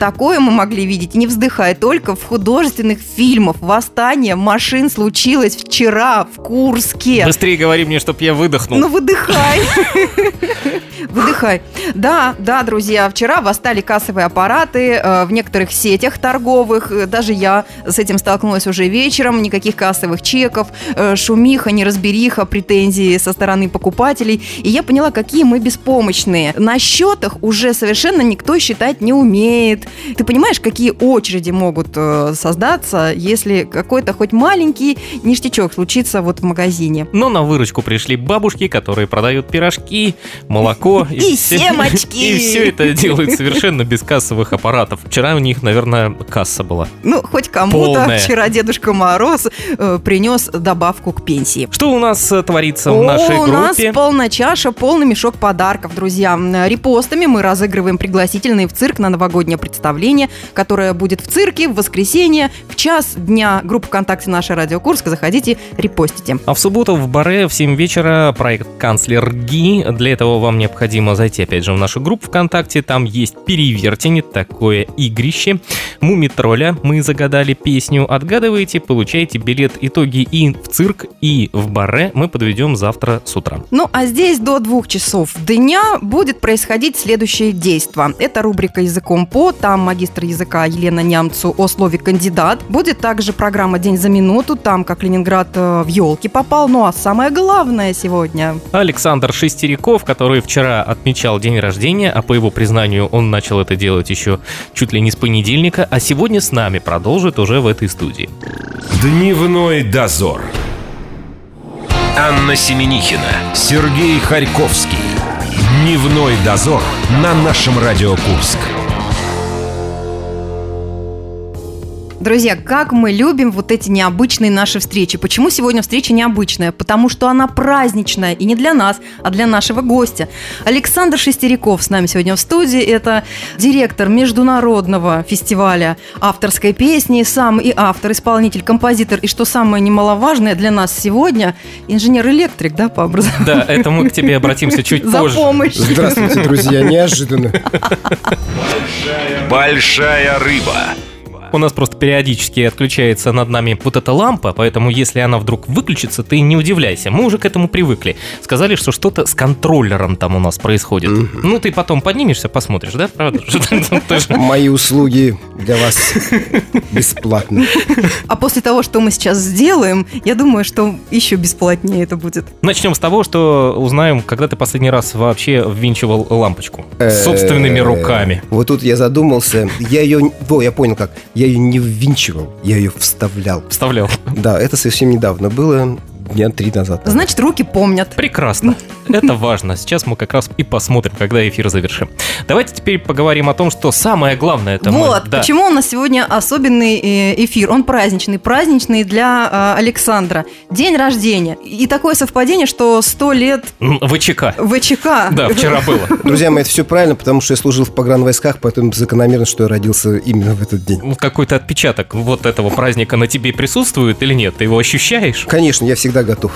Такое мы могли видеть, не вздыхая, только в художественных фильмах. Восстание машин случилось вчера в Курске. Быстрее говори мне, чтоб я выдохнул. Ну, выдыхай. Выдыхай. Да, да, друзья, вчера восстали кассовые аппараты э, в некоторых сетях торговых. Э, даже я с этим столкнулась уже вечером. Никаких кассовых чеков, э, шумиха, неразбериха, претензии со стороны покупателей. И я поняла, какие мы беспомощные. На счетах уже совершенно никто считать не умеет. Ты понимаешь, какие очереди могут э, создаться, если какой-то хоть маленький ништячок случится вот в магазине? Но на выручку пришли бабушки, которые продают пирожки, молоко и, и семочки. И все это делают совершенно без кассовых аппаратов. Вчера у них, наверное, касса была. Ну, хоть кому-то вчера Дедушка Мороз э, принес добавку к пенсии. Что у нас э, творится О, в нашей группе? У нас полная чаша, полный мешок подарков, друзья. Репостами мы разыгрываем пригласительные в цирк на новогоднее представление представление, которое будет в цирке в воскресенье в час дня. Группа ВКонтакте «Наша Радио Курска». Заходите, репостите. А в субботу в Баре в 7 вечера проект «Канцлер ГИ». Для этого вам необходимо зайти, опять же, в нашу группу ВКонтакте. Там есть перевертень, такое игрище. Муми-тролля мы загадали песню. Отгадываете, получаете билет. Итоги и в цирк, и в Баре мы подведем завтра с утра. Ну, а здесь до двух часов дня будет происходить следующее действие. Это рубрика «Языком по». Там там магистр языка Елена Нямцу о слове «кандидат». Будет также программа «День за минуту», там как Ленинград э, в елки попал. Ну а самое главное сегодня... Александр Шестериков, который вчера отмечал день рождения, а по его признанию он начал это делать еще чуть ли не с понедельника, а сегодня с нами продолжит уже в этой студии. Дневной дозор. Анна Семенихина, Сергей Харьковский. Дневной дозор на нашем Радио Курск. Друзья, как мы любим вот эти необычные наши встречи. Почему сегодня встреча необычная? Потому что она праздничная. И не для нас, а для нашего гостя. Александр Шестеряков с нами сегодня в студии. Это директор международного фестиваля авторской песни. Сам и автор, исполнитель, композитор. И что самое немаловажное для нас сегодня, инженер-электрик, да, по образованию? Да, это мы к тебе обратимся чуть позже. За помощь. Здравствуйте, друзья. Неожиданно. Большая рыба. У нас просто периодически отключается над нами вот эта лампа, поэтому если она вдруг выключится, ты не удивляйся. Мы уже к этому привыкли. Сказали, что что-то с контроллером там у нас происходит. Ну, ты потом поднимешься, посмотришь, да? Правда? Мои услуги для вас бесплатны. А после того, что мы сейчас сделаем, я думаю, что еще бесплатнее это будет. Начнем с того, что узнаем, когда ты последний раз вообще ввинчивал лампочку собственными руками. Вот тут я задумался. Я ее... Во, я понял как я ее не ввинчивал, я ее вставлял. Вставлял. Да, это совсем недавно было дня три назад. Значит, руки помнят. Прекрасно. Это важно. Сейчас мы как раз и посмотрим, когда эфир завершим. Давайте теперь поговорим о том, что самое главное это Вот, мы... да. почему у нас сегодня особенный э, эфир. Он праздничный. Праздничный для э, Александра. День рождения. И такое совпадение, что сто лет... ВЧК. ВЧК. Да, вчера было. Друзья мои, это все правильно, потому что я служил в погранвойсках, поэтому закономерно, что я родился именно в этот день. Какой-то отпечаток вот этого праздника на тебе присутствует или нет? Ты его ощущаешь? Конечно, я всегда готов.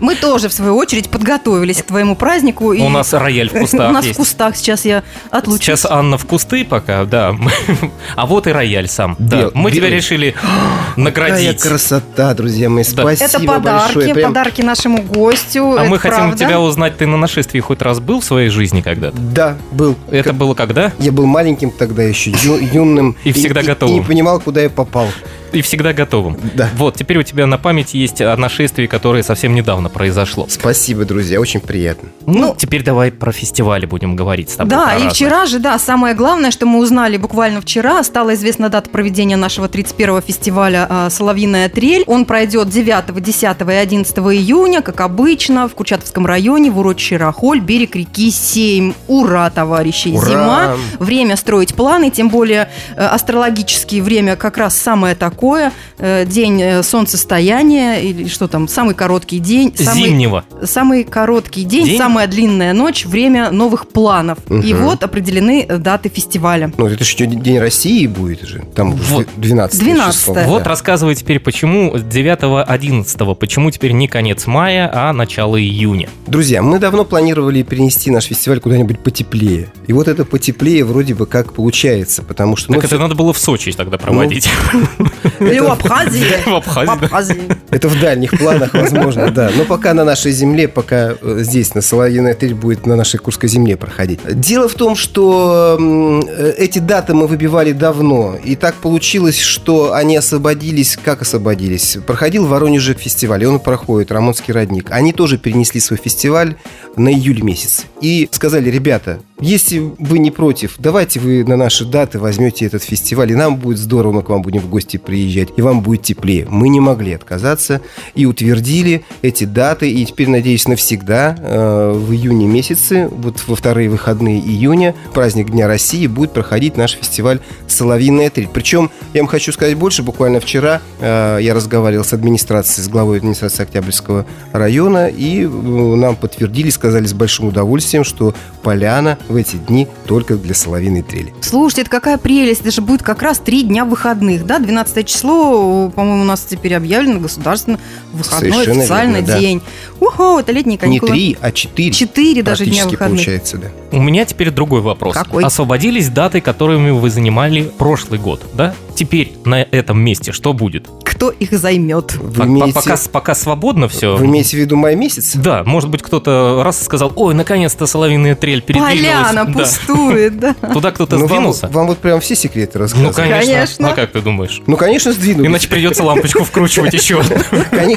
Мы тоже, в свою очередь, подготовились к твоему празднику. У нас рояль в кустах У нас в кустах сейчас я отлучусь. Сейчас Анна в кусты пока, да. А вот и рояль сам. Да. Мы тебя решили наградить. Какая красота, друзья мои. Спасибо Это подарки, подарки нашему гостю. А мы хотим тебя узнать, ты на нашествии хоть раз был в своей жизни когда-то? Да, был. Это было когда? Я был маленьким тогда еще, юным. И всегда готовым. И не понимал, куда я попал и всегда готовым. Да. Вот, теперь у тебя на памяти есть нашествие, которое совсем недавно произошло. Спасибо, друзья, очень приятно. Ну, ну теперь давай про фестивали будем говорить с тобой. Да, и вчера же, да, самое главное, что мы узнали буквально вчера, стала известна дата проведения нашего 31-го фестиваля э, «Соловьиная трель». Он пройдет 9, 10 и 11 июня, как обычно, в Курчатовском районе, в урочище Рахоль, берег реки Сейм. Ура, товарищи! Ура! Зима, время строить планы, тем более э, астрологические время как раз самое такое такое. Э, День э, солнцестояния или что там, самый короткий день. Самый, Зимнего. самый короткий день, День? самая длинная ночь, время новых планов. И Мгм. вот определены э, даты фестиваля. Ну, это еще День России будет же. Там Вот. 12 число. 12-е. Вот Да. рассказывай теперь, почему 9-11, почему теперь не конец мая, а начало июня. Друзья, мы давно планировали перенести наш фестиваль куда-нибудь потеплее. И вот это потеплее вроде бы как получается, потому что... ну, Так это надо было в Сочи тогда проводить. Или в Абхазии. В Абхазии. Это в дальних планах, возможно, да. Но пока на нашей земле, пока э, здесь, на Соловьиной трель, будет на нашей Курской земле проходить. Дело в том, что э, эти даты мы выбивали давно. И так получилось, что они освободились. Как освободились? Проходил в Воронеже фестиваль, и он проходит, Рамонский родник. Они тоже перенесли свой фестиваль на июль месяц. И сказали, ребята, если вы не против, давайте вы на наши даты возьмете этот фестиваль, и нам будет здорово, мы к вам будем в гости приезжать, и вам будет теплее. Мы не могли отказаться и утвердили эти даты, и теперь, надеюсь, навсегда э, в июне месяце, вот во вторые выходные июня, праздник Дня России, будет проходить наш фестиваль «Соловьиная трель». Причем, я вам хочу сказать больше, буквально вчера э, я разговаривал с администрацией, с главой администрации Октябрьского района, и э, нам подтвердили, сказали с большим удовольствием, что поляна в эти дни только для соловьиной трели. Слушайте, это какая прелесть. Это же будет как раз три дня выходных, да? 12 число, по-моему, у нас теперь объявлено государственно выходной Совершенно официальный верно, да. день. Уху, это летние Не каникулы. три, а четыре. Четыре даже дня выходных. получается, да. У меня теперь другой вопрос. Какой? Освободились даты, которыми вы занимали прошлый год, да? Теперь на этом месте что будет? Кто их займет? Вы по- имеете, Пока, пока свободно все. вы имеете в виду май месяц? Да, может быть, кто-то раз сказал, ой, наконец-то соловиная трель передвинулась. Поляна Да. пустует, да. Туда кто-то Ну, вам, сдвинулся? вам вот прям все секреты Ну, рассказывают. конечно. Конечно. Ну, как ты думаешь? Ну, конечно, сдвинулись. Иначе придется лампочку вкручивать еще.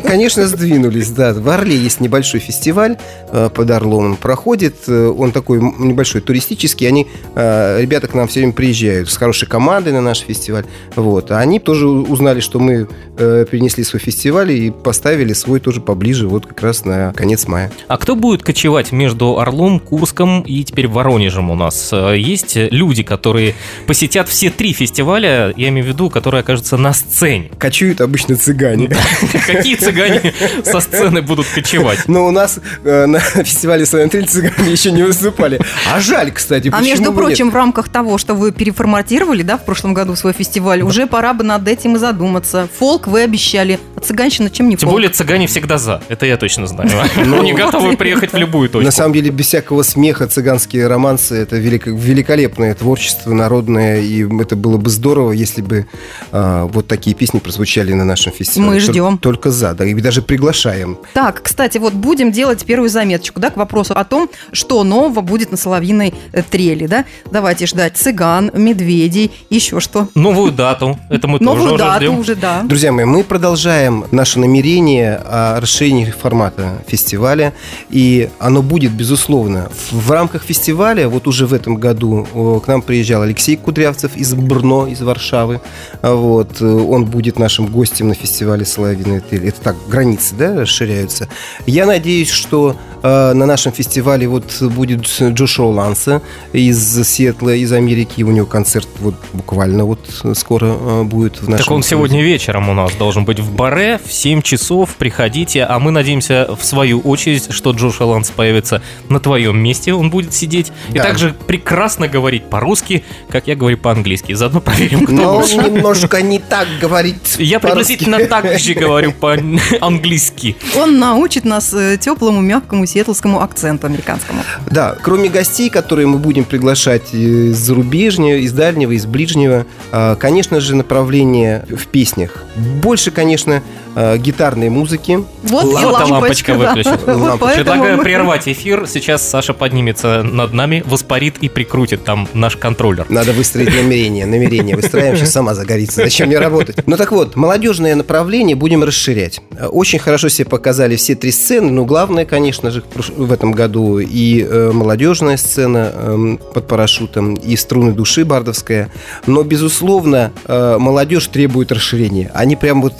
Конечно, сдвинулись, да. В Орле есть небольшой фестиваль э, под Орлом. Он проходит, э, он такой небольшой туристический. Они, э, ребята к нам все время приезжают с хорошей командой на наш фестиваль. Вот. А они тоже узнали, что мы перенесли свой фестиваль и поставили свой тоже поближе, вот как раз на конец мая. А кто будет кочевать между Орлом, Курском и теперь Воронежем у нас? Есть люди, которые посетят все три фестиваля, я имею в виду, которые окажутся на сцене. Кочуют обычно цыгане. Какие цыгане со сцены будут кочевать? Но у нас э, на фестивале Савентриль цыгане еще не выступали. А жаль, кстати, А между прочим, в рамках того, что вы переформатировали, да, в прошлом году свой фестиваль, уже пора бы над этим и задуматься. Фолк вы обещали, а цыганщина чем не Тем фолк? более цыгане всегда за, это я точно знаю. Ну, Они готовы приехать в любую точку. На самом деле, без всякого смеха, цыганские романсы это велико- великолепное творчество народное, и это было бы здорово, если бы а, вот такие песни прозвучали на нашем фестивале. Мы ждем. Только за, да, и даже приглашаем. Так, кстати, вот будем делать первую заметочку, да, к вопросу о том, что нового будет на Соловьиной э, трели, да. Давайте ждать цыган, медведей, еще что. Новую дату, это мы тоже Новую уже дату ждем. уже, да. Друзья мои, мы продолжаем наше намерение о расширении формата фестиваля, и оно будет, безусловно. В, рамках фестиваля, вот уже в этом году к нам приезжал Алексей Кудрявцев из Брно, из Варшавы. Вот, э, он будет нашим гостем на фестивале «Соловьиная трель». Это так, границы, да, расширяются. Я надеюсь, что э, на нашем фестивале вот будет Джошуа Ланса из Сиэтла, из Америки. У него концерт вот буквально вот скоро э, будет в нашем Так он сегодня вечером у нас должен быть в баре в 7 часов. Приходите, а мы надеемся, в свою очередь, что Джош Ланс появится на твоем месте. Он будет сидеть и Да. также прекрасно говорить по-русски, как я говорю по-английски. Заодно проверим, кто Но лучше. немножко не так говорит. Я приблизительно так же говорю по-английски. Он научит нас э, теплому, мягкому сиэтлскому акценту американскому. Да, кроме гостей, которые мы будем приглашать из зарубежнего, из дальнего, из ближнего, а, конечно же, направление в песнях. Больше, конечно, а, гитарной музыки. Вот, Вот и лампочка, лампочка да. Лампочка. поэтому Предлагаю мы- прервать эфир. Сейчас Саша поднимется над нами, воспарит и прикрутит там наш контроллер. Надо выстроить намерение. Намерение выстраиваем, сейчас сама загорится. Зачем мне работать? Ну так вот, молодежное направление будем расширять. Очень хорошо себе показали все три сцены. Ну, главное, конечно же, в этом году и э, молодежная сцена эм, под парашютом, и струны души бардовская. Но, безусловно, э, молодежь требует расширения. Они прям вот...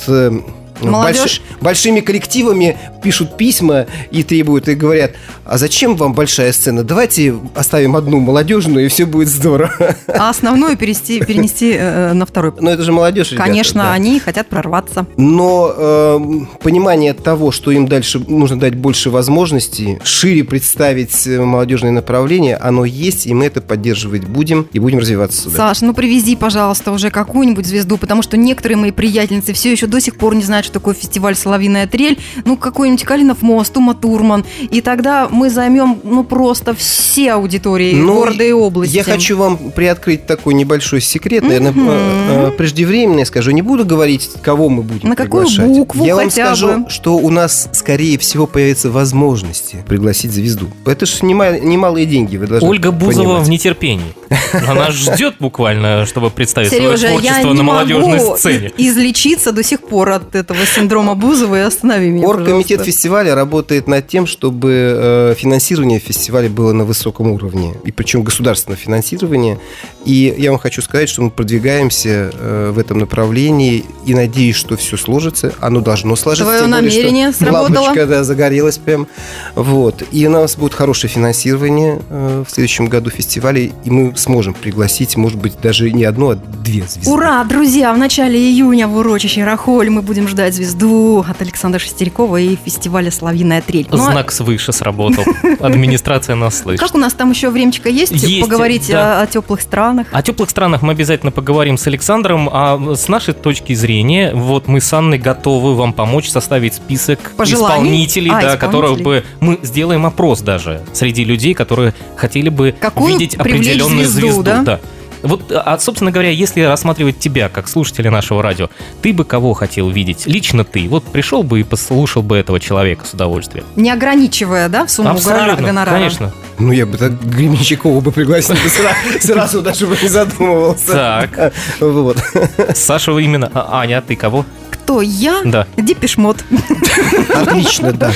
э, Молодежь. Больши- большими коллективами пишут письма и требуют, и говорят, а зачем вам большая сцена? Давайте оставим одну молодежную, и все будет здорово. А основное перенести, перенести э, на второй. Но это же молодежь, ребята, Конечно, да. они хотят прорваться. Но э, понимание того, что им дальше нужно дать больше возможностей, шире представить э, молодежное направление, оно есть, и мы это поддерживать будем и будем развиваться сюда. Саш, ну привези, пожалуйста, уже какую-нибудь звезду, потому что некоторые мои приятельницы все еще до сих пор не знают, что такое фестиваль «Соловьиная трель». Ну, какой-нибудь Калинов мост, Ума Турман. И тогда мы займем, ну, просто все аудитории Ну, города и области. Я хочу вам приоткрыть такой небольшой секрет, наверное, Мгм. э, э, преждевременно я скажу. Не буду говорить, кого мы будем На какую приглашать. букву Я вам скажу, бы? что у нас, скорее всего, появятся возможности пригласить звезду. Это же немалые деньги, вы должны Ольга Бузова понимать. в нетерпении. Она ждет буквально, чтобы представить Сережа, свое я творчество не на молодежной могу сцене. излечиться до сих пор от этого синдрома Бузова и останови меня, Оргкомитет фестиваля работает над тем, чтобы э, финансирование фестиваля было на высоком уровне, и причем государственное финансирование. И я вам хочу сказать, что мы продвигаемся э, в этом направлении, и надеюсь, что все сложится. Оно должно сложиться. Твое тем более, что намерение сработало. Лампочка, да, загорелась прям. Вот. И у нас будет хорошее финансирование э, в следующем году фестиваля, и мы сможем пригласить, может быть, даже не одну, а две звезды. Ура, друзья! В начале июня в урочище Рахоль мы будем ждать звезду от Александра Шестерякова и фестиваля «Соловьиная трель». Ну, а Знак свыше сработал. Администрация нас слышит. как у нас там еще времечко есть? Есть, Поговорить да. о, о теплых странах. О теплых странах мы обязательно поговорим с Александром, а с нашей точки зрения, вот мы с Анной готовы вам помочь составить список Пожеланий? исполнителей, А, да, исполнителей. бы мы сделаем опрос даже среди людей, которые хотели бы Какую видеть определенную звезду, звезду. да? Вот, а, собственно говоря, если рассматривать тебя как слушателя нашего радио, ты бы кого хотел видеть? Лично ты. Вот пришел бы и послушал бы этого человека с удовольствием. Не ограничивая, да, в сумму Абсолютно, гонорара? конечно. Ну, я бы так Гременщикова бы пригласил, сразу даже бы не задумывался. Так, Вот. Саша именно. А, Аня, а ты кого? Кто? Я? Да. Депешмот. Отлично, да.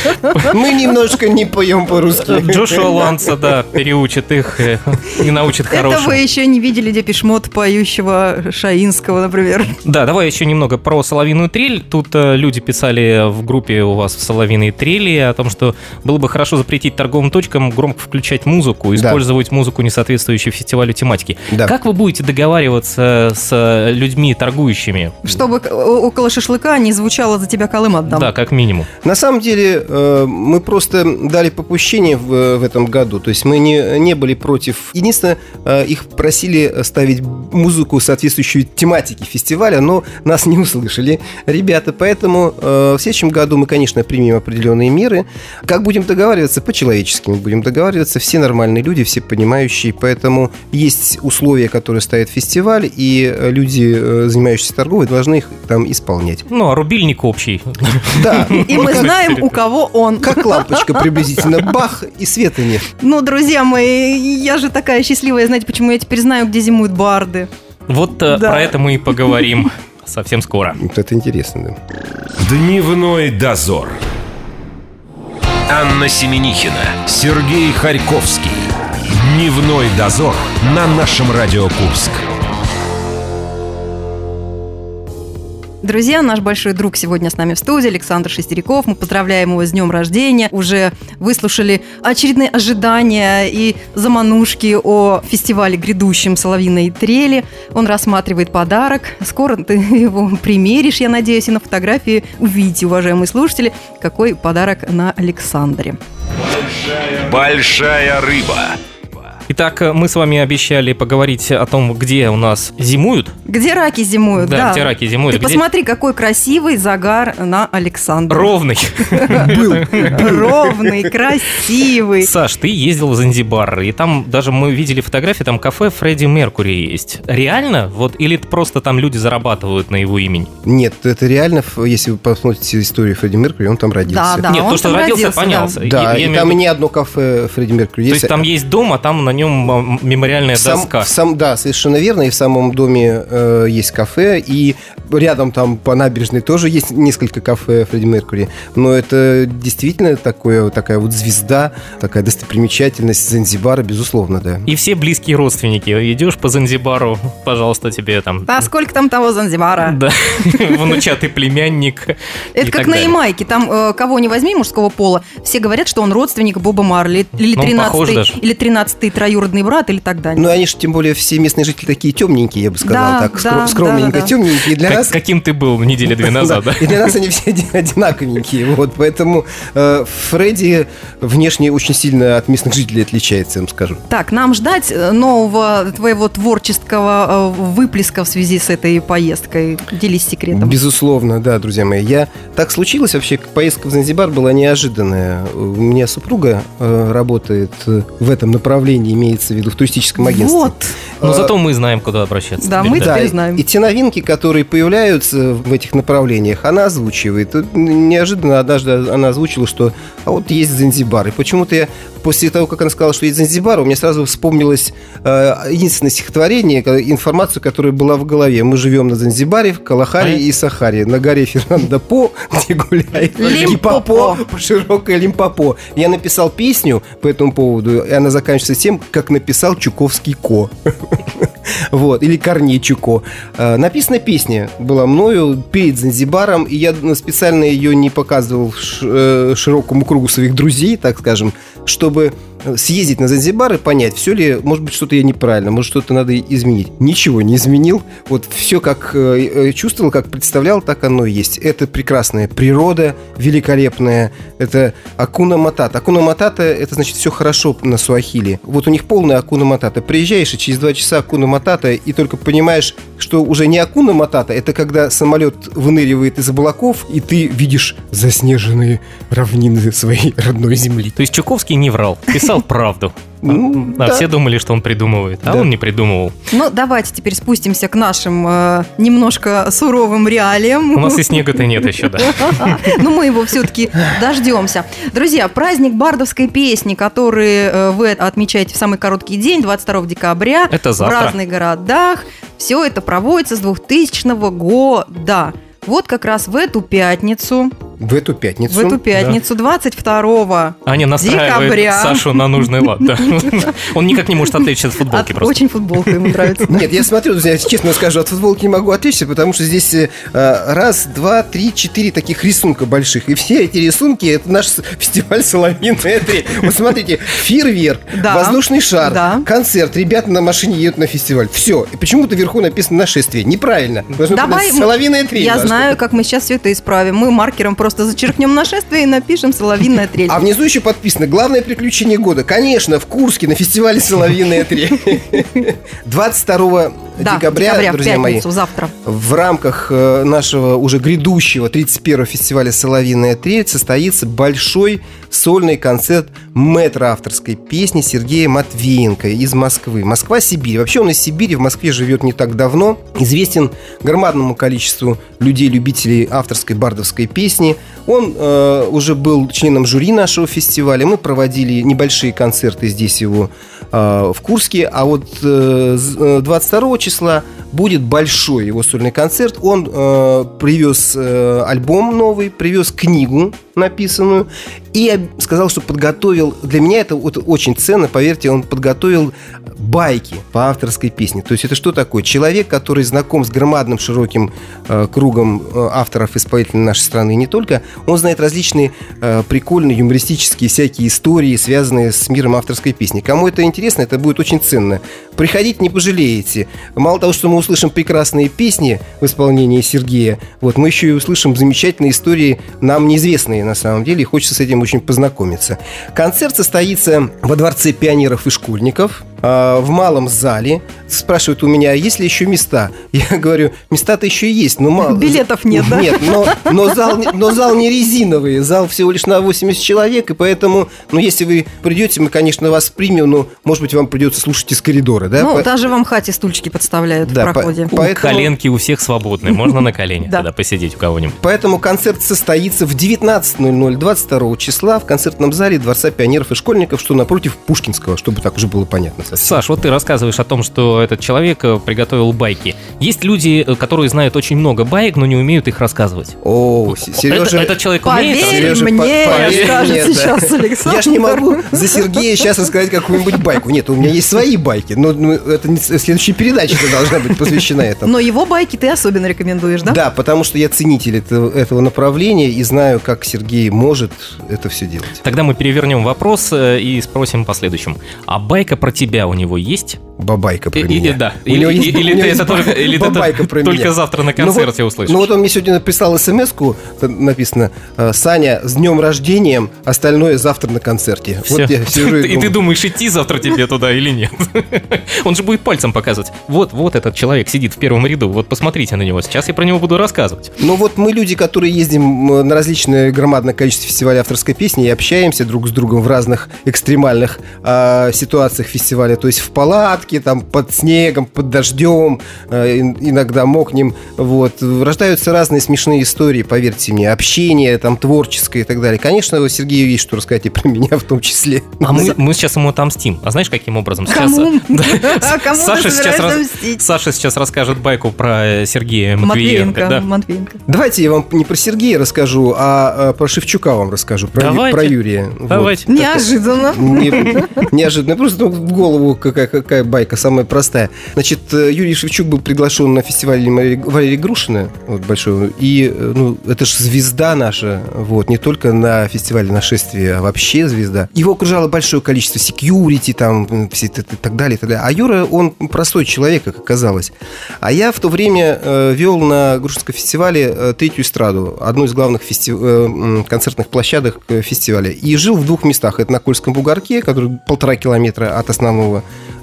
Мы немножко не поем по-русски. Джошуа Ланса, да, переучит их э, и научит Это хорошему. вы еще не видели Депешмот, поющего Шаинского, например. Да, давай еще немного про соловиную трель. Тут э, люди писали в группе у вас в соловиной трели о том, что было бы хорошо запретить торговым точкам громко включать музыку, Да. использовать музыку, не соответствующую фестивалю тематики. Да. Как вы будете договариваться с э, людьми торгующими? Чтобы около шашлыка не звучало «за тебя колым отдам». Да, как минимум. На самом деле, э, мы просто дали попущение в, в этом году. То есть мы не, не были против. Единственное, э, их просили ставить музыку, соответствующую тематике фестиваля, но нас не услышали ребята. Поэтому э, в следующем году мы, конечно, примем определенные меры. Как будем договариваться? По-человечески мы будем договариваться. Все нормальные люди, все понимающие. Поэтому есть условия, которые ставит фестиваль, и люди, занимающиеся торговлей, должны их там исполнять. Ну, а рубильник общий. Да, И мы знаем, у кого он. как лампочка приблизительно. Бах, и света нет. Ну, друзья мои, я же такая счастливая, знаете, почему я теперь знаю, где зимуют барды. Вот э, Да. про это мы и поговорим совсем скоро. Вот это интересно, да. Дневной дозор. Анна Семенихина, Сергей Харьковский. Дневной дозор на нашем Радио Курск. Друзья, наш большой друг сегодня с нами в студии, Александр Шестеряков. Мы поздравляем его с днем рождения. Уже выслушали очередные ожидания и заманушки о фестивале грядущем «Соловьиной трели». Он рассматривает подарок. Скоро ты его примеришь, я надеюсь, и на фотографии увидите, уважаемые слушатели, какой подарок на Александре. Большая рыба. Итак, э, мы с вами обещали поговорить о том, где у нас зимуют. Где раки зимуют? Да, где раки зимуют. Ты где- посмотри, какой красивый загар на Александре. Ровный. Ровный, красивый. Саш, ты ездил в Занзибар, и там даже мы видели фотографии, там кафе Фредди Меркури есть. Реально? Вот или это просто там люди зарабатывают на его имени? Нет, это реально, если вы посмотрите историю Фредди Меркьюри, он там родился. Да, да. Нет, он то, что там родился, родился, понялся. Да, и там не одно кафе Фредди Меркьюри То есть там есть дом, а там на нем мемориальная сам- доска. сам- да, совершенно верно. И в самом доме э, есть кафе, и рядом там по набережной тоже есть несколько кафе Фредди Меркури. Но это действительно такое, такая вот звезда, такая достопримечательность Занзибара, безусловно, да. И все близкие родственники. Идешь по Занзибару, пожалуйста, тебе там... А сколько там того Занзибара? Да, внучатый племянник. Это как на. Ямайке. Там э, кого не возьми мужского пола, все говорят, что он родственник Боба Марли. Или Ну, он похож 13-й, даже. или 13-й троюродный брат, или так далее. Ну, они же, тем более, все местные жители такие темненькие, я бы сказал, Да, так, да, скро- скромненько да, да, да. темненькие. Для Как- нас каким ты был недели две назад, да? И для нас они все оди- одинаковенькие. Вот, поэтому э, Фредди внешне очень сильно от местных жителей отличается, я вам скажу. Так, нам ждать э, нового твоего творческого э, выплеска в связи с этой поездкой. Делись секретом. Безусловно, да, друзья мои. Я так случилось вообще, поездка в Занзибар была неожиданная. У меня супруга э, работает в этом направлении, имеется в виду в туристическом агентстве. Вот. Но А, зато мы знаем, куда обращаться. Да, теперь, мы Да, теперь знаем. и те новинки, которые появляются в этих направлениях, она озвучивает. Неожиданно однажды она озвучила, что а вот есть Занзибар. И почему-то я после того, как она сказала, что есть Занзибар, у меня сразу вспомнилось э, единственное стихотворение, информацию, которая была в голове. Мы живем на Занзибаре, в Калахаре А? и Сахаре, на горе Фернандо По, где гуляет Лимпопо. гипопо, широкая Лимпопо. Я написал песню по этому поводу, и она заканчивается тем, как написал Чуковский Ко. Вот, или Корней. Э, Написана песня была мною перед Занзибаром, и я специально ее не показывал э, широкому кругу своих друзей, так скажем, чтобы съездить на Занзибар и понять, все ли, может быть, что-то я неправильно, может, что-то надо изменить. Ничего не изменил. Вот все, как э, э, чувствовал, как представлял, так оно и есть. Это прекрасная природа, великолепная. Это Акуна Матата. Акуна Матата, это значит все хорошо на Суахили. Вот у них полная Акуна Матата. Приезжаешь, и через два часа Акуна Матата, и только понимаешь, что уже не Акуна Матата, это когда самолет выныривает из облаков, и ты видишь заснеженные равнины своей родной земли. То есть Чуковский не врал, писал правду. Ну, А да. все думали, что он придумывает, а Да. он не придумывал. Ну, давайте теперь спустимся к нашим э, немножко суровым реалиям. У нас и снега-то нет еще, да. Но мы его все-таки дождемся. Друзья, праздник бардовской песни, который э, вы отмечаете в самый короткий день, 22 декабря. Это В завтра. разных городах. Все это проводится с 2000 года. Вот как раз в эту пятницу, В эту пятницу. в эту пятницу, 22 Аня настраивает Декабря. Сашу на нужный лад. да. Он никак не может отличить от футболки От- просто. Очень футболка ему нравится. Нет, я смотрю, друзья, честно скажу, от футболки не могу отличиться, потому что здесь э, раз, два, три, четыре таких рисунка больших. И все эти рисунки это наш фестиваль Соловьиная трель. Вот смотрите, фейерверк, Да. воздушный шар, Да. концерт, ребята на машине едут на фестиваль. Все. И почему-то вверху написано нашествие. Неправильно. Должно Давай, быть Соловьиная трель. я должна знаю, как мы сейчас все это исправим. Мы маркером просто зачеркнем нашествие и напишем «Соловьиная трель». А внизу еще подписано «Главное приключение года». Конечно, в Курске на фестивале «Соловьиная трель». 22 Да, декабря, в друзья мои, пятницу, завтра. в рамках э, нашего уже грядущего 31-го фестиваля «Соловьиная трель» состоится большой сольный концерт мэтра авторской песни Сергея Матвеенко из Москвы. Москва-Сибирь. Вообще он из Сибири, в Москве живет не так давно. Известен громадному количеству людей-любителей авторской бардовской песни. Он э, уже был членом жюри нашего фестиваля. Мы проводили небольшие концерты здесь его в Курске. А вот э, з- э, 22 числа будет большой его сольный концерт. Он э, привез э, альбом новый, привез книгу написанную и сказал, что подготовил, для меня это вот очень ценно, поверьте, он подготовил байки по авторской песне. То есть это что такое? Человек, который знаком с громадным широким э, кругом э, авторов исполнителей нашей страны и не только, он знает различные э, прикольные юмористические всякие истории, связанные с миром авторской песни. Кому это интересно, это будет очень ценно. Приходите, не пожалеете. Мало того, что мы услышим прекрасные песни в исполнении Сергея, вот мы еще и услышим замечательные истории, нам неизвестные на самом деле, и хочется с этим очень познакомиться. Концерт состоится во Дворце пионеров и школьников, э, в малом зале. спрашивают у меня, есть ли еще места? Я говорю, места-то еще есть, но мало. Билетов нет, да? Нет, но, но, зал, не- но зал не резиновый, зал всего лишь на 80 человек, и поэтому, ну, если вы придете, мы, конечно, вас примем, но, может быть, вам придется слушать из коридора, да? Ну, По- даже в Амхате стульчики подставляют Да, в проходе. по- Поэтому- Коленки у всех свободны, можно на коленях Да. тогда посидеть у кого-нибудь. Поэтому концерт состоится в 19.00 22 числа в концертном зале Дворца пионеров и школьников, что напротив Пушкинского, чтобы так уже было понятно. Саш, вот ты рассказываешь о том, что этот человек э, приготовил байки. Есть люди, э, которые знают очень много байк, но не умеют их рассказывать. О, Сережа... Это- этот человек умеет Поверь мне, по- поверь сейчас Александр. Я ж не могу за Сергея сейчас рассказать какую-нибудь байку. Нет, у меня есть свои байки, но ну, это следующая передача должна быть посвящена этому. Но его байки ты особенно рекомендуешь, да? Да, потому что я ценитель этого, этого направления и знаю, как Сергей может это все делать. Тогда мы перевернем вопрос э, и спросим по следующему. А байка про тебя у него есть? Бабайка про И- и- меня. да. У Или, него и- есть- или у него ты есть это только, или бабайка это про только меня. завтра на Ну вот- концерте услышишь? Ну вот он мне сегодня прислал смс написано э, «Саня, с днем рождения, остальное завтра на концерте». Всё. Вот я сижу и И ты думаешь, идти завтра тебе туда или нет? Он же будет пальцем показывать. Вот, вот этот человек сидит в первом ряду. Вот посмотрите на него. Сейчас я про него буду рассказывать. Ну вот мы люди, которые ездим э, на различное громадное количество фестивалей авторской песни и общаемся друг с другом в разных экстремальных а, ситуациях фестиваля, то есть в палатке, там под снегом, под дождем, э, ин- иногда мокнем, вот. Рождаются разные смешные истории, поверьте мне, общение там творческое и так далее. Конечно, у Сергея есть что рассказать и про меня в том числе. А мы, мы сейчас ему отомстим. А знаешь, каким образом? Сейчас, Кому? Да. А кому Саша, сейчас мстить? Саша сейчас расскажет байку про э, Сергея Матвиенко. Матвеенко, да. Матвеенко. Давайте я вам не про Сергея расскажу, а, э, про Шевчука вам расскажу, про, Давайте. про Юрия. Вот. Давайте. Неожиданно. Не- Неожиданно. Просто в голову какая, какая байка, самая простая. Значит, э, Юрий Шевчук был приглашен на фестиваль Валерия Грушина, вот, большой. И, э, ну, это же звезда наша, вот, не только на фестивале нашествия, а вообще звезда. Его окружало большое количество секьюрити, там, м, все это, и так далее, и так далее. А Юра, он простой человек, как оказалось. А я в то время э, вел на Грушинском фестивале э, третью эстраду, одну из главных фести- э, концертных площадок э, фестиваля. И жил в двух местах. Это на Кольском бугорке, который полтора километра от основного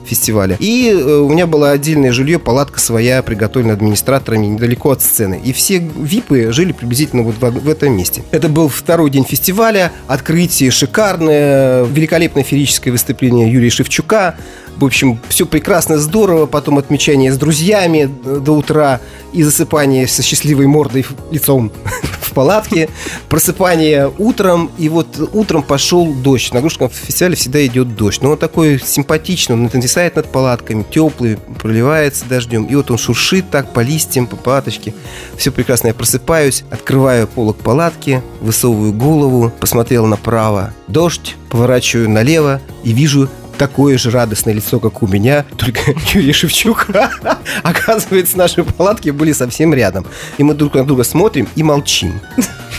фестиваля. И э, у меня было отдельное жилье, палатка своя, приготовленная администраторами недалеко от сцены. И все випы жили приблизительно вот в, этом месте. Это был второй день фестиваля, открытие шикарное, великолепное феерическое выступление Юрия Шевчука. В общем, все прекрасно, здорово. Потом отмечание с друзьями э, до утра и засыпание со счастливой мордой лицом в палатке. Просыпание утром. И вот утром пошел дождь. На Грушинском фестивале всегда идет дождь. Но он такой симпатичный. Он нависает над палатками, теплый, проливается дождем. И вот он шуршит так по листьям, по палаточке. Все прекрасно. Я просыпаюсь, открываю полок палатки, высовываю голову, посмотрел направо. Дождь, поворачиваю налево и вижу такое же радостное лицо, как у меня, только Юрий Шевчук. Оказывается, наши палатки были совсем рядом. И мы друг на друга смотрим и молчим.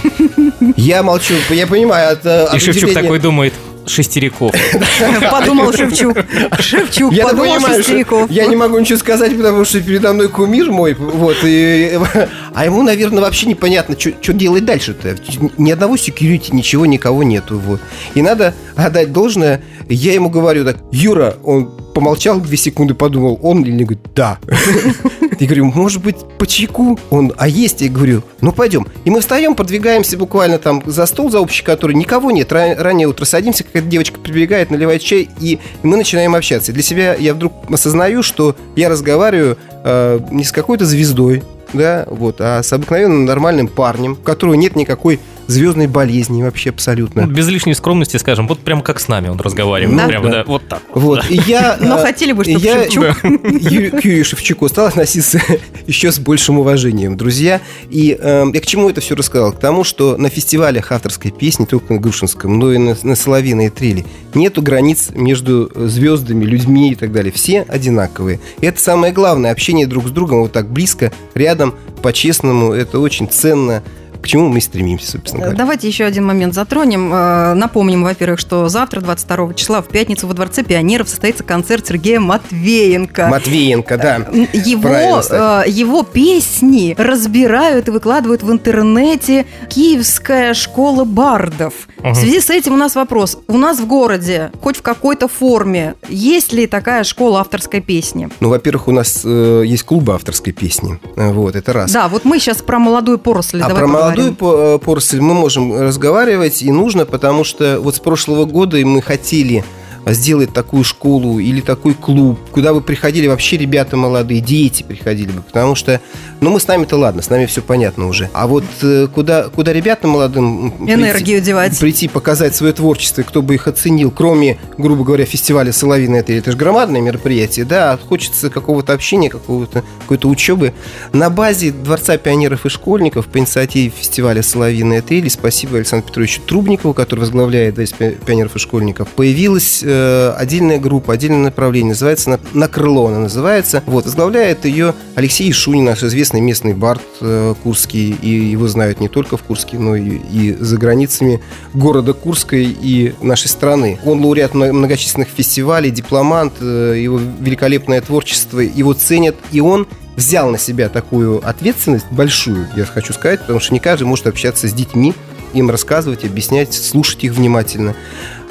Я молчу, я понимаю, от, э, И Шевчук такой думает, Шестериков. Подумал Шевчук. Шевчук, Я подумал понимаю, Шестериков. я не могу ничего сказать, потому что передо мной кумир мой, вот, и, а ему, наверное, вообще непонятно, что делать дальше-то. Ни одного секьюрити, ничего, никого нету, вот. И надо отдать должное, я ему говорю так, Юра, он помолчал две секунды, подумал, он или не, говорит, да. Я говорю, может быть, по чайку? Он, а есть? Я говорю, ну пойдем. И мы встаем, продвигаемся буквально там за стол, за общий который никого нет. Ра- раннее утро садимся, какая-то девочка прибегает, наливает чай, и мы начинаем общаться. Для себя я вдруг осознаю, что я разговариваю э, не с какой-то звездой, да, вот, а с обыкновенным нормальным парнем, у которого нет никакой звездной болезни вообще абсолютно. Ну, Без лишней скромности скажем, вот прям как с нами он разговаривает. Да. Прям, Да. да, вот так. Вот, и я... Но э, хотели бы, чтобы я Шевчук. Ю- к Юрию Шевчуку стал относиться еще с большим уважением, друзья. И э, я к чему это все рассказал? К тому, что на фестивалях авторской песни, не только на Грушинском, но и на, на Соловьиной трели, нету границ между звездами, людьми и так далее. Все одинаковые. И это самое главное. Общение друг с другом вот так близко, рядом, по-честному. Это очень ценно к чему мы стремимся, собственно говоря. Давайте еще один момент затронем. Э, Напомним, во-первых, что завтра, 22 числа, в пятницу во Дворце пионеров состоится концерт Сергея Матвеенко. Матвеенко, да. Его, э, его песни разбирают и выкладывают в интернете Киевская школа бардов. Мгм. В связи с этим у нас вопрос. У нас в городе, хоть в какой-то форме, есть ли такая школа авторской песни? Ну, во-первых, у нас э, есть клубы авторской песни. Э, Вот, это раз. Да, вот мы сейчас про молодую поросль А про поговорим. Молодую э, поросль мы можем разговаривать и нужно, потому что вот с прошлого года мы хотели сделать такую школу или такой клуб, куда бы приходили вообще ребята молодые, дети приходили бы, потому что, ну, мы с нами-то ладно, с нами все понятно уже. А вот э, куда, куда ребятам молодым м, прийти- Энергию девать. прийти, показать свое творчество, кто бы их оценил, кроме, грубо говоря, фестиваля «Соловьиная это, это же громадное мероприятие, да, хочется какого-то общения, какого-то, какой-то учебы. На базе Дворца пионеров и школьников по инициативе фестиваля «Соловьиная трель», спасибо Александру Петровичу Трубникову, который возглавляет Дворец пи- пионеров и школьников, появилась э, отдельная группа, отдельное направление, называется «На, на крыло» она называется. Вот, возглавляет ее Алексей Шунин, наш известный местный бард э, курский, и его знают не только в Курске, но и, и за границами города Курска и нашей страны. Он лауреат мно- многочисленных фестивалей, дипломант, э, его великолепное творчество, его ценят, и он взял на себя такую ответственность большую, я хочу сказать, потому что не каждый может общаться с детьми, им рассказывать, объяснять, слушать их внимательно.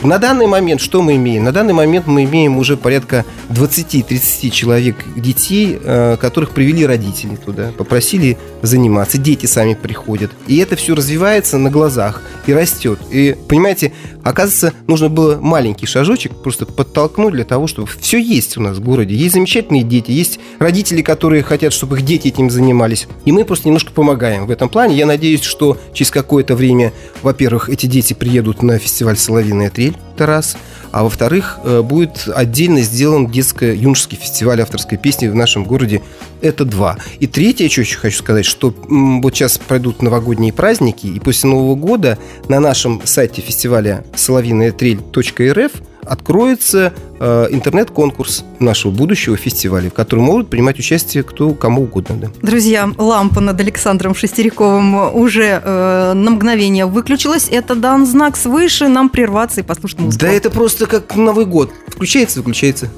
На данный момент что мы имеем? На данный момент мы имеем уже порядка 20-30 человек детей, э, которых привели родители туда, попросили заниматься. Дети сами приходят. И это все развивается на глазах и растет. И, понимаете, оказывается, нужно было маленький шажочек просто подтолкнуть для того, чтобы все есть у нас в городе. Есть замечательные дети, есть родители, которые хотят, чтобы их дети этим занимались. И мы просто немножко помогаем в этом плане. Я надеюсь, что через какое-то время, во-первых, эти дети приедут на фестиваль «Соловьиная трель», это раз. А во-вторых, э, будет отдельно сделан детско-юношеский фестиваль авторской песни в нашем городе. Это два. И третье, что еще хочу сказать, что вот сейчас пройдут новогодние праздники, и после Нового года на нашем сайте фестиваля «Соловьиная трель.рф» откроется э, интернет-конкурс нашего будущего фестиваля, в котором могут принимать участие кто кому угодно. Да. Друзья, лампа над Александром Шестериковым уже э, на мгновение выключилась. Это дан знак свыше нам прерваться и послушать музыку. Да это просто как Новый год. Включается, выключается.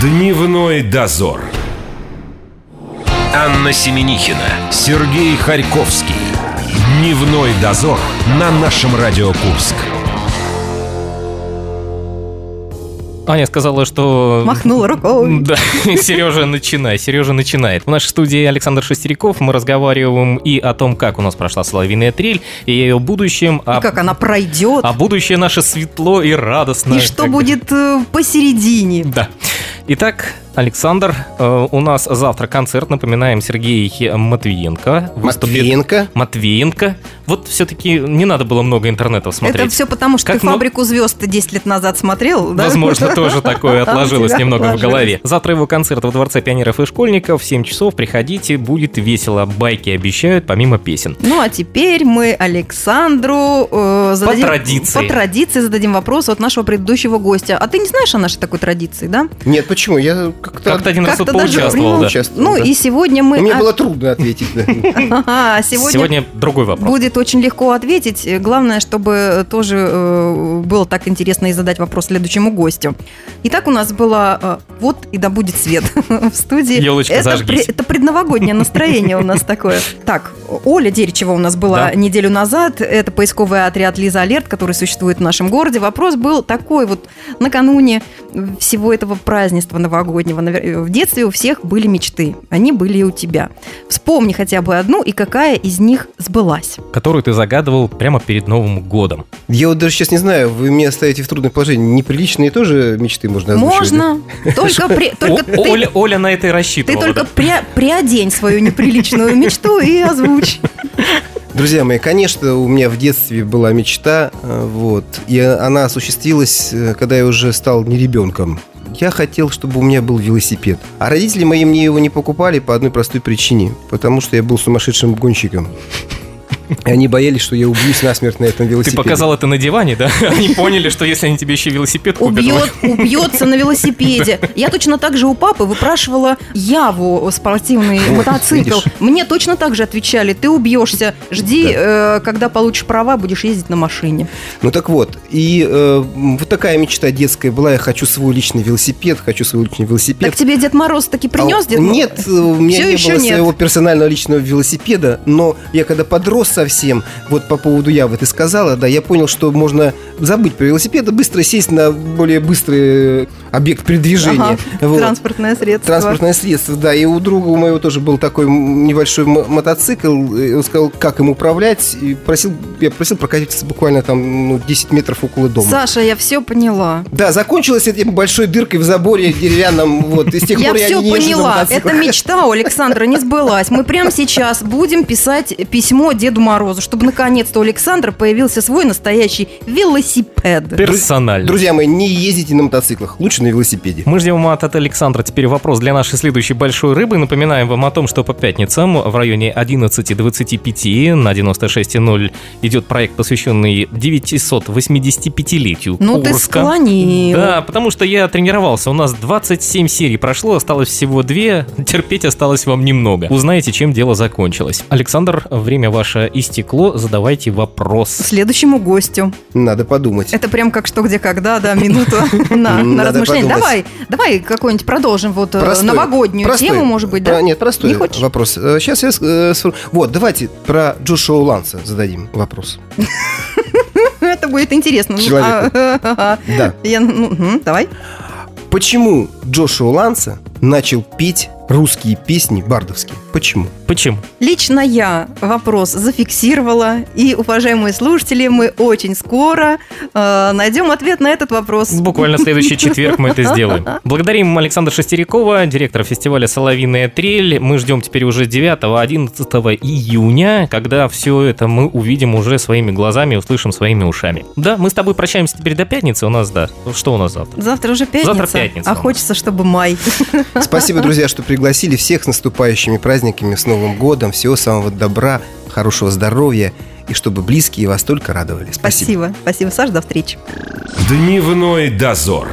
Дневной дозор. Анна Семенихина, Сергей Харьковский. Дневной дозор на нашем Радио Курск. Аня сказала, что... Махнула рукой. Да, Сережа, начинай. Сережа начинает. В нашей студии Александр Шестериков. Мы разговариваем и о том, как у нас прошла соловьиная трель, и о ее будущем. И как она пройдет. а будущее наше светло и радостно. и что будет э, посередине. Да. Итак, Александр, э, у нас завтра концерт, напоминаем, Сергей Матвиенко. выступит. Матвеенко. Матвеенко. Вот все-таки не надо было много интернетов смотреть. Это все потому, что Как ты «Фабрику звезд» 10 лет назад смотрел, да? Возможно, тоже такое отложилось немного в голове. Завтра его концерт во Дворце пионеров и школьников в 7 часов. Приходите, будет весело. Байки обещают, помимо песен. Ну, а теперь мы Александру э, зададим... традиции. По традиции зададим вопрос от нашего предыдущего гостя. А ты не знаешь о нашей такой традиции, да? Нет, почему? Я как-то... Как-то один раз даже поучаствовал, да. Участвовал, Ну, да. и сегодня мы... Мне а- было трудно ответить. Ага, сегодня... Другой вопрос. Будет очень легко ответить. Главное, чтобы тоже э, было так интересно и задать вопрос следующему гостю. Итак, у нас было э, «Вот и да будет свет» в студии. Елочка, это, зажгись. это предновогоднее настроение у нас такое. Так, Оля Деричева у нас была неделю назад. Это поисковый отряд «Лиза Алерт», который существует в нашем городе. Вопрос был такой вот накануне всего этого празднества новогоднего. Навер- В детстве у всех были мечты. Они были и у тебя. Вспомни хотя бы одну, и какая из них сбылась. Которую ты загадывал прямо перед Новым годом. Я вот даже сейчас не знаю, вы меня ставите в трудное положение. Неприличные тоже мечты можно озвучивать? Можно. Только, при- ты, Оля, Оля на это и ты рассчитывала. только да. пря- приодень свою неприличную мечту и озвучь. Друзья мои, конечно, у меня в детстве была мечта, э, вот, и она осуществилась, э, когда я уже стал не ребенком. Я хотел, чтобы у меня был велосипед. А родители мои мне его не покупали по одной простой причине. Потому что я был сумасшедшим гонщиком. И они боялись, что я убьюсь насмерть на этом Ты велосипеде. показал это на диване, да? Они поняли, что если они тебе еще велосипед купят... Убьет, убьется на велосипеде. Я точно так же у папы выпрашивала Яву спортивный Вот, мотоцикл. видишь. Мне точно так же отвечали, ты убьешься, жди, э, когда получишь права, будешь ездить на машине. Ну так вот, и э, вот такая мечта детская была, я хочу свой личный велосипед, хочу свой личный велосипед. Так тебе Дед Мороз таки принес, А, Дед Мороз? Нет, у меня не было нет. своего персонального личного велосипеда, но я когда подрос совсем, вот по поводу Явы ты сказала, да, я понял, что можно забыть про велосипед, быстро сесть на более быстрый объект передвижения. Ага, Вот. транспортное средство. Транспортное средство, да. И у друга у моего тоже был такой небольшой мотоцикл. И он сказал, как им управлять. И просил, я просил прокатиться буквально там ну, 10 метров около дома. Саша, я все поняла. Да, закончилось этим большой дыркой в заборе деревянном. Вот, и с тех пор я все поняла. Эта мечта у Александра не сбылась. Мы прямо сейчас будем писать письмо Деду Морозу, чтобы наконец-то у Александра появился свой настоящий велосипед. Персонально. Друзья мои, не ездите на мотоциклах, лучше на велосипеде. Мы ждем от, от Александра теперь вопрос для нашей следующей большой рыбы. Напоминаем вам о том, что по пятницам в районе 11.25 на 96.0 идет проект, посвященный 985-летию Ну ты склонил. Да, потому что я тренировался. У нас 27 серий прошло, осталось всего две. Терпеть осталось вам немного. Узнаете, чем дело закончилось. Александр, время ваше истекло. Задавайте вопрос. Следующему гостю. Надо подумать. Это прям как что, где, когда, да, минуту на, размышление. Давай, давай какой-нибудь продолжим вот э, новогоднюю тему, может быть, да? Нет, простой Не хочешь? вопрос. Сейчас я... с- э, Вот, давайте про Джошуа Ланса зададим вопрос. Это будет интересно. Ну, Человеку. а, Да. Я, ну, давай. Почему Джошуа Ланса начал петь русские песни бардовские? Почему? Почему? Лично я вопрос зафиксировала, и, уважаемые слушатели, мы очень скоро э, найдем ответ на этот вопрос. Буквально в следующий четверг мы это сделаем. Благодарим Александра Шестерякова, директора фестиваля «Соловиная трель». Мы ждем теперь уже 9-11 июня, когда все это мы увидим уже своими глазами, услышим своими ушами. Да, мы с тобой прощаемся теперь до пятницы. У нас, да. Что у нас завтра? Завтра уже пятница, Завтра пятница а хочется, чтобы май. Спасибо, друзья, что пригласили всех с наступающими праздниками, с Новым годом. Всего самого добра, хорошего здоровья и чтобы близкие вас только радовали. Спасибо. Спасибо. Спасибо, Саш, до встречи. Дневной дозор.